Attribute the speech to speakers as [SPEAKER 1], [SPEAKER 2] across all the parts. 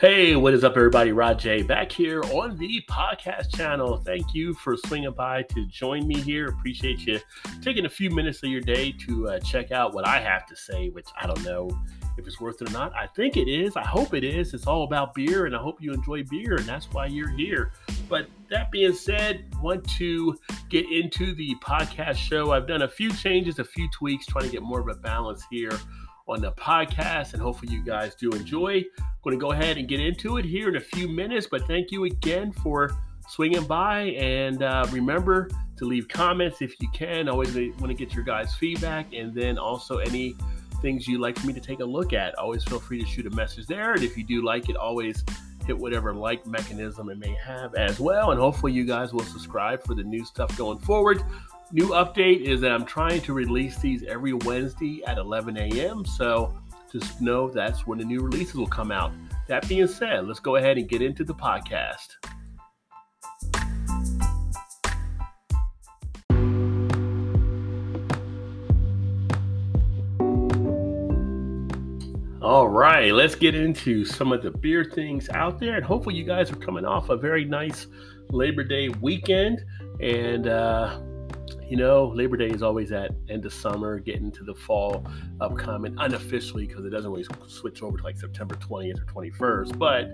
[SPEAKER 1] Hey, what is up, everybody? Rod J back here on the podcast channel. Thank you for swinging by to join me here. Appreciate you taking a few minutes of your day to uh, check out what I have to say, which I don't know if it's worth it or not. I think it is. I hope it is. It's all about beer, and I hope you enjoy beer, and that's why you're here. But that being said, want to get into the podcast show. I've done a few changes, a few tweaks, trying to get more of a balance here on the podcast, and hopefully you guys do enjoy. I'm going to go ahead and get into it here in a few minutes, but thank you again for swinging by, and uh, remember to leave comments if you can. always want to get your guys' feedback, and then also any things you'd like for me to take a look at. Always feel free to shoot a message there, and if you do like it, always hit whatever like mechanism it may have as well. And hopefully, you guys will subscribe for the new stuff going forward. New update is that I'm trying to release these every Wednesday at 11 a.m. So just know that's when the new releases will come out. That being said, let's go ahead and get into the podcast. All right, let's get into some of the beer things out there. And hopefully, you guys are coming off a very nice Labor Day weekend. And uh, you know, Labor Day is always at end of summer, getting to the fall upcoming unofficially because it doesn't always switch over to like September 20th or 21st. But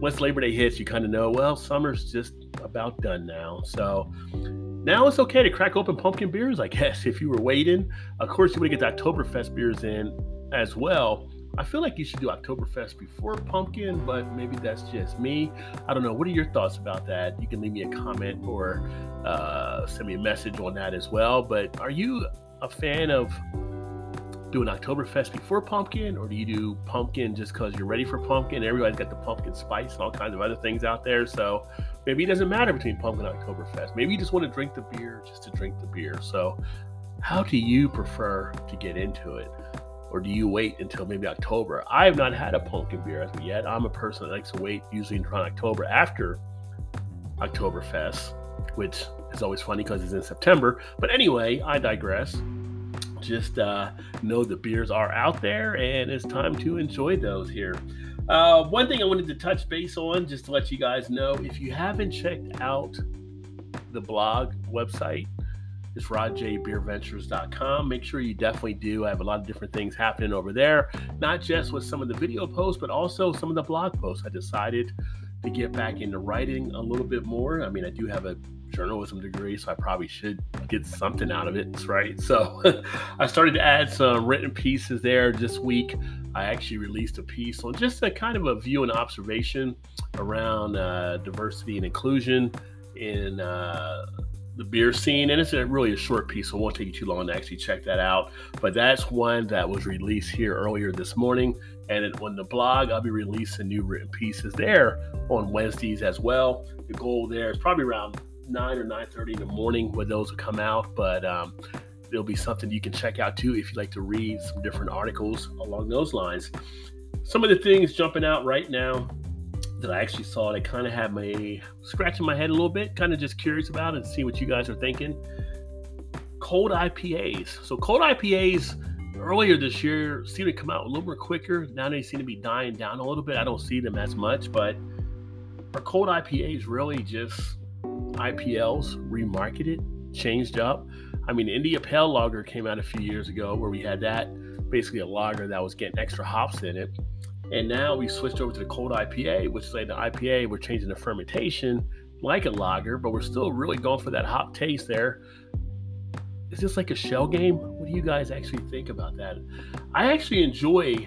[SPEAKER 1] once Labor Day hits, you kind of know, well, summer's just about done now. So now it's okay to crack open pumpkin beers, I guess, if you were waiting. Of course, you want to get the Oktoberfest beers in as well. I feel like you should do Oktoberfest before pumpkin, but maybe that's just me. I don't know. What are your thoughts about that? You can leave me a comment or uh, send me a message on that as well. But are you a fan of doing Oktoberfest before pumpkin, or do you do pumpkin just because you're ready for pumpkin? Everybody's got the pumpkin spice and all kinds of other things out there. So maybe it doesn't matter between pumpkin and Oktoberfest. Maybe you just want to drink the beer just to drink the beer. So, how do you prefer to get into it? Or do you wait until maybe October? I have not had a pumpkin beer as of yet. I'm a person that likes to wait usually until October after Oktoberfest, which is always funny because it's in September. But anyway, I digress. Just uh, know the beers are out there and it's time to enjoy those here. Uh, one thing I wanted to touch base on, just to let you guys know, if you haven't checked out the blog website, is rodjbeerventures.com. Make sure you definitely do. I have a lot of different things happening over there, not just with some of the video posts, but also some of the blog posts. I decided to get back into writing a little bit more. I mean, I do have a journalism degree, so I probably should get something out of it, right? So I started to add some written pieces there this week. I actually released a piece on just a kind of a view and observation around uh, diversity and inclusion in uh, the beer scene, and it's a really a short piece, so it won't take you too long to actually check that out. But that's one that was released here earlier this morning, and on the blog, I'll be releasing new written pieces there on Wednesdays as well. The goal there is probably around nine or nine thirty in the morning when those will come out, but um, there'll be something you can check out too if you'd like to read some different articles along those lines. Some of the things jumping out right now that I actually saw that kind of had me scratching my head a little bit, kind of just curious about it and see what you guys are thinking. Cold IPAs. So cold IPAs earlier this year seem to come out a little more quicker. Now they seem to be dying down a little bit. I don't see them as much, but are cold IPAs really just IPLs remarketed, changed up? I mean, India Pale Lager came out a few years ago where we had that basically a lager that was getting extra hops in it. And now we switched over to the cold IPA, which is like the IPA, we're changing the fermentation like a lager, but we're still really going for that hop taste there. Is this like a shell game? What do you guys actually think about that? I actually enjoy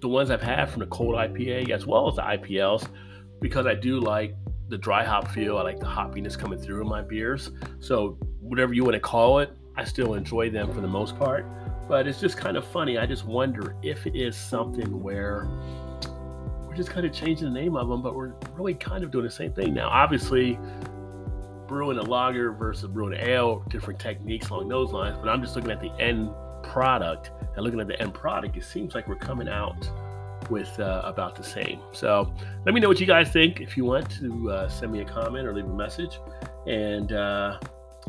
[SPEAKER 1] the ones I've had from the cold IPA as well as the IPLs because I do like the dry hop feel. I like the hoppiness coming through in my beers. So, whatever you want to call it, I still enjoy them for the most part. But it's just kind of funny. I just wonder if it is something where we're just kind of changing the name of them, but we're really kind of doing the same thing now. Obviously, brewing a lager versus brewing ale, different techniques along those lines. But I'm just looking at the end product and looking at the end product. It seems like we're coming out with uh, about the same. So let me know what you guys think. If you want to uh, send me a comment or leave a message, and uh,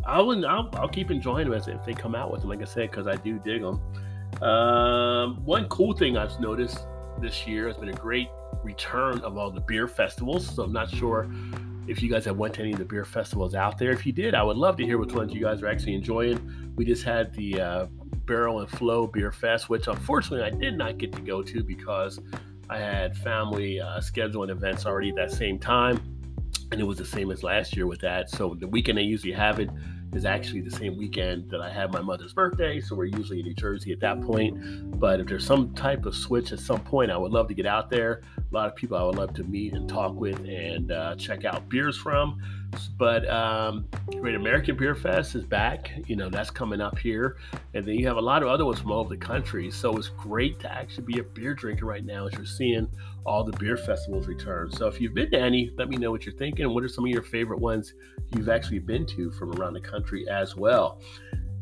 [SPEAKER 1] I'll, I'll, I'll keep enjoying them as if they come out with them. Like I said, because I do dig them. Um, one cool thing I've noticed this year has been a great return of all the beer festivals. So I'm not sure if you guys have went to any of the beer festivals out there. If you did, I would love to hear which ones you guys are actually enjoying. We just had the uh, Barrel and Flow Beer Fest, which unfortunately I did not get to go to because I had family uh, scheduling events already at that same time, and it was the same as last year with that. So the weekend I usually have it is actually the same weekend that I have my mother's birthday. So we're usually in New Jersey at that point. But if there's some type of switch at some point, I would love to get out there. A lot of people I would love to meet and talk with and uh, check out beers from. But um, Great American Beer Fest is back. You know, that's coming up here. And then you have a lot of other ones from all over the country. So it's great to actually be a beer drinker right now as you're seeing all the beer festivals return. So if you've been to any, let me know what you're thinking. What are some of your favorite ones you've actually been to from around the country as well?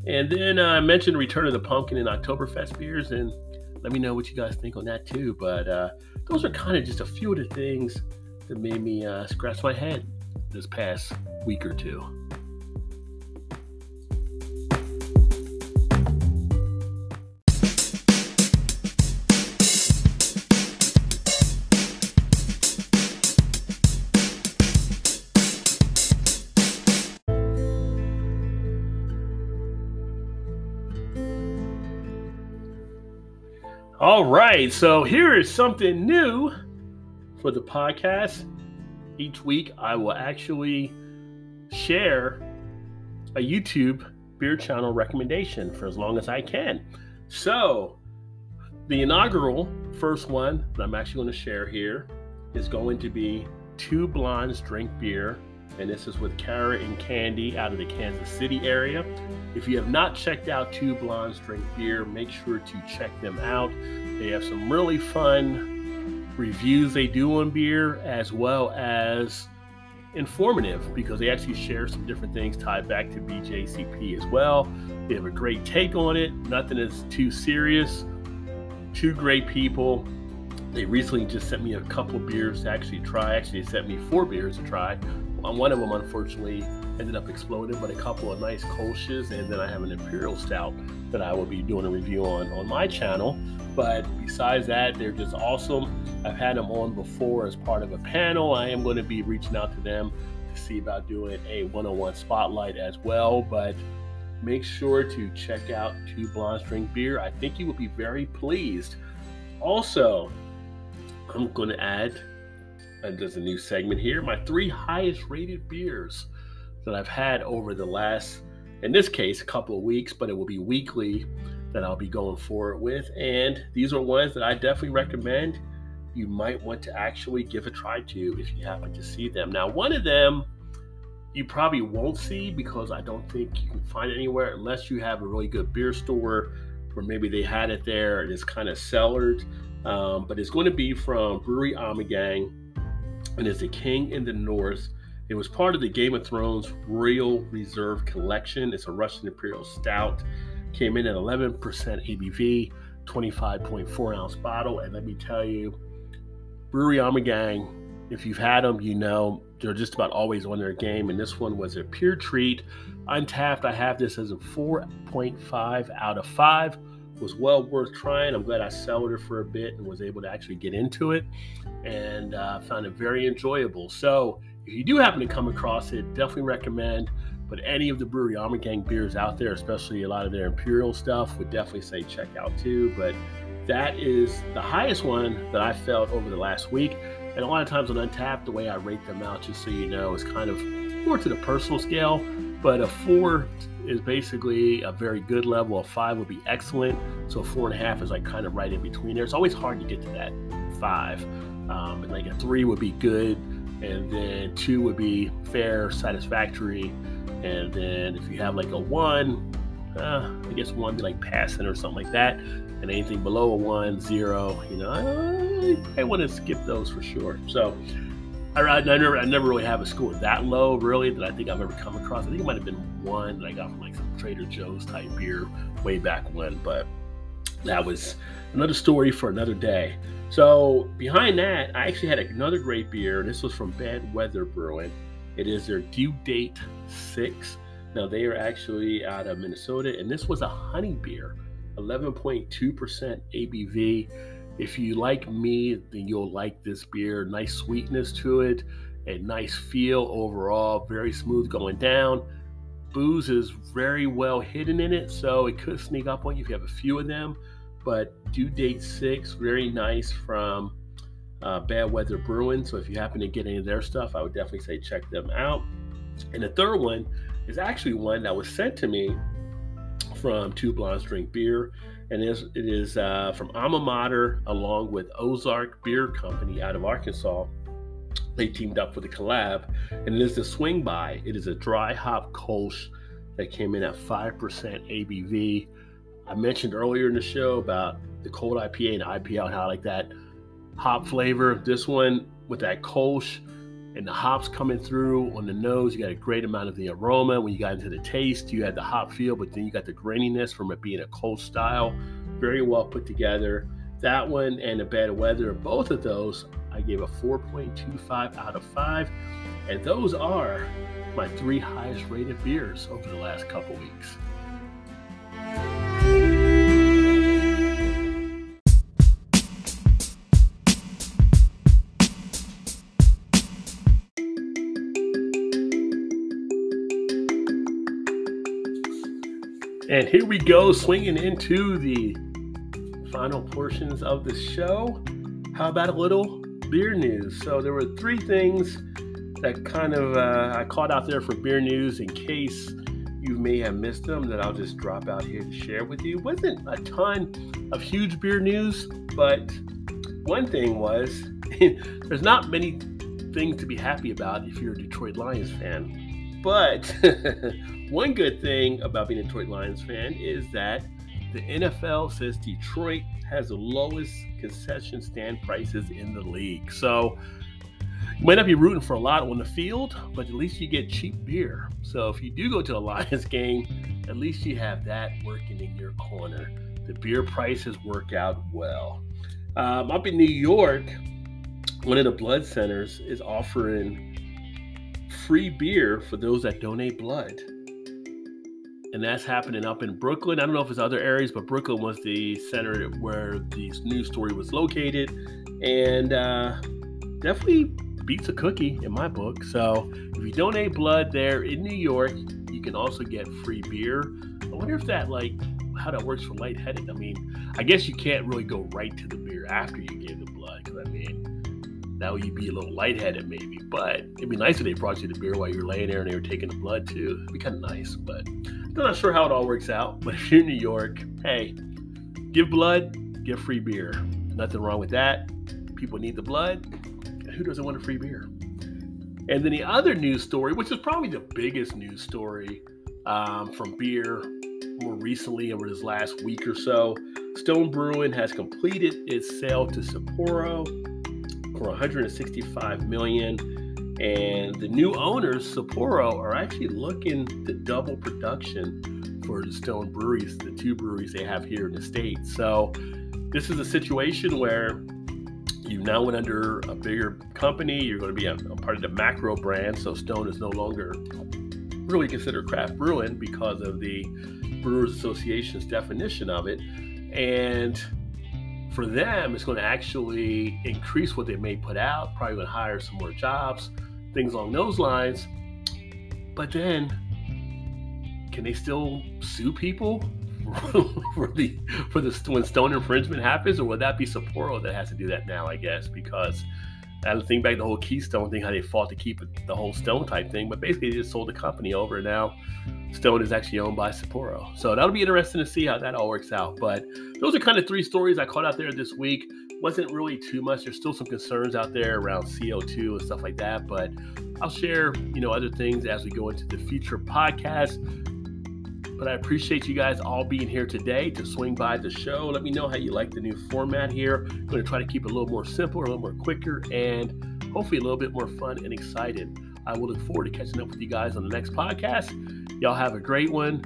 [SPEAKER 1] And then uh, I mentioned Return of the Pumpkin and Oktoberfest beers, and let me know what you guys think on that too. But uh, those are kind of just a few of the things that made me uh, scratch my head this past week or two. All right, so here is something new for the podcast each week I will actually share a YouTube beer channel recommendation for as long as I can. So, the inaugural first one that I'm actually going to share here is going to be Two Blondes Drink Beer. And this is with Kara and Candy out of the Kansas City area. If you have not checked out Two Blondes Drink Beer, make sure to check them out. They have some really fun reviews they do on beer as well as informative because they actually share some different things tied back to BJCP as well. They have a great take on it. Nothing is too serious. Two great people. They recently just sent me a couple beers to actually try. Actually, they sent me four beers to try. One of them, unfortunately, ended up exploding, but a couple of nice Kolsch's, and then I have an Imperial Stout that I will be doing a review on on my channel. But besides that, they're just awesome. I've had them on before as part of a panel. I am going to be reaching out to them to see about doing a one-on-one spotlight as well. But make sure to check out Two Blondes Drink Beer. I think you will be very pleased. Also, I'm going to add, and there's a new segment here, my three highest rated beers that I've had over the last, in this case, a couple of weeks, but it will be weekly that I'll be going forward with. And these are ones that I definitely recommend you might want to actually give a try to if you happen to see them. Now, one of them you probably won't see because I don't think you can find it anywhere unless you have a really good beer store where maybe they had it there and it's kind of cellared. Um, but it's going to be from Brewery Ommegang and it's the King in the North. It was part of the Game of Thrones Royal Reserve Collection. It's a Russian Imperial Stout. Came in at 11% ABV, 25.4 ounce bottle. And let me tell you, Brewery Ommegang, if you've had them, you know they're just about always on their game. And this one was a pure treat. Untappd, I have this as a 4.5 out of 5. Was well worth trying. I'm glad I cellared it for a bit and was able to actually get into it and uh, found it very enjoyable. So, if you do happen to come across it, definitely recommend. But any of the Brewery Ommegang beers out there, especially a lot of their Imperial stuff, would definitely say check out too. But that is the highest one that I felt over the last week. And a lot of times on Untappd, the way I rate them out, just so you know, is kind of more to the personal scale. But a four is basically a very good level. A five would be excellent. So a four and a half is like kind of right in between there. It's always hard to get to that five. Um, and like a three would be good, and then two would be fair, satisfactory, and then if you have like a one, uh, I guess one be like passing or something like that. And anything below a one, zero, you know, I, I want to skip those for sure. So I, I, never, I never really have a score that low, really, that I think I've ever come across. I think it might have been one that I got from like some Trader Joe's type beer way back when, but that was another story for another day. So behind that, I actually had another great beer. This was from Bad Weather Brewing it is their due date six. Now they are actually out of Minnesota, and this was a honey beer, 11.2% ABV. If you like me, then you'll like this beer. Nice sweetness to it, a nice feel overall, very smooth going down. Booze is very well hidden in it, so it could sneak up on you if you have a few of them. But due date six, very nice from uh, Bad Weather Brewing. So if you happen to get any of their stuff, I would definitely say check them out. And the third one is actually one that was sent to me from Two Blondes Drink Beer. And it is, it is uh, from Alma Mater along with Ozark Beer Company out of Arkansas. They teamed up for the collab. And it is the Swing By. It is a dry hop Kolsch that came in at 5% ABV. I mentioned earlier in the show about the cold IPA and IPA and how I like that hop flavor. This one with that Kolsch and the hops coming through on the nose, you got a great amount of the aroma. When you got into the taste, you had the hop feel, but then you got the graininess from it being a cold style. Very well put together. That one and the bad weather, both of those, I gave a 4.25 out of 5. And those are my three highest rated beers over the last couple weeks. And here we go, swinging into the final portions of the show. How about a little beer news? So, there were three things that kind of uh, I caught out there for beer news in case you may have missed them that I'll just drop out here to share with you. Wasn't a ton of huge beer news, but one thing was there's not many things to be happy about if you're a Detroit Lions fan. But one good thing about being a Detroit Lions fan is that the NFL says Detroit has the lowest concession stand prices in the league. So you might not be rooting for a lot on the field, but at least you get cheap beer. So if you do go to a Lions game, at least you have that working in your corner. The beer prices work out well. Um, up in New York, one of the blood centers is offering free beer for those that donate blood. And that's happening up in Brooklyn. I don't know if it's other areas, but Brooklyn was the center where the news story was located. And uh, definitely beats a cookie in my book. So if you donate blood there in New York, you can also get free beer. I wonder if that, like, how that works for lightheaded. I mean, I guess you can't really go right to the beer after you give now you'd be a little lightheaded maybe. But it'd be nice if they brought you the beer while you're laying there and they were taking the blood too. It'd be kind of nice, but I'm not sure how it all works out. But if you're in New York, hey, give blood, get free beer. Nothing wrong with that. People need the blood. Who doesn't want a free beer? And then the other news story, which is probably the biggest news story um, from beer more recently over this last week or so, Stone Brewing has completed its sale to Sapporo for 165 million. And the new owners, Sapporo, are actually looking to double production for the Stone breweries, the two breweries they have here in the state. So this is a situation where you now went under a bigger company. You're going to be a, a part of the macro brand. So Stone is no longer really considered craft brewing because of the Brewers Association's definition of it. And for them, it's going to actually increase what they may put out, probably going to hire some more jobs, things along those lines. But then, can they still sue people for the for the when stone infringement happens, or would that be Sapporo that has to do that now? I guess because I think back the whole Keystone thing, how they fought to keep the whole Stone type thing, but basically they just sold the company over, now Stone is actually owned by Sapporo. So that'll be interesting to see how that all works out. But those are kind of three stories I caught out there this week. Wasn't really too much. There's still some concerns out there around CO2 and stuff like that, but I'll share, you know, other things as we go into the future podcast. But I appreciate you guys all being here today to swing by the show. Let me know how you like the new format here. I'm going to try to keep it a little more simple, a little more quicker, and hopefully a little bit more fun and excited. I will look forward to catching up with you guys on the next podcast. Y'all have a great one.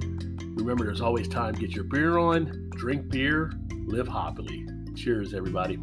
[SPEAKER 1] Remember, there's always time to get your beer on, drink beer, live happily. Cheers, everybody.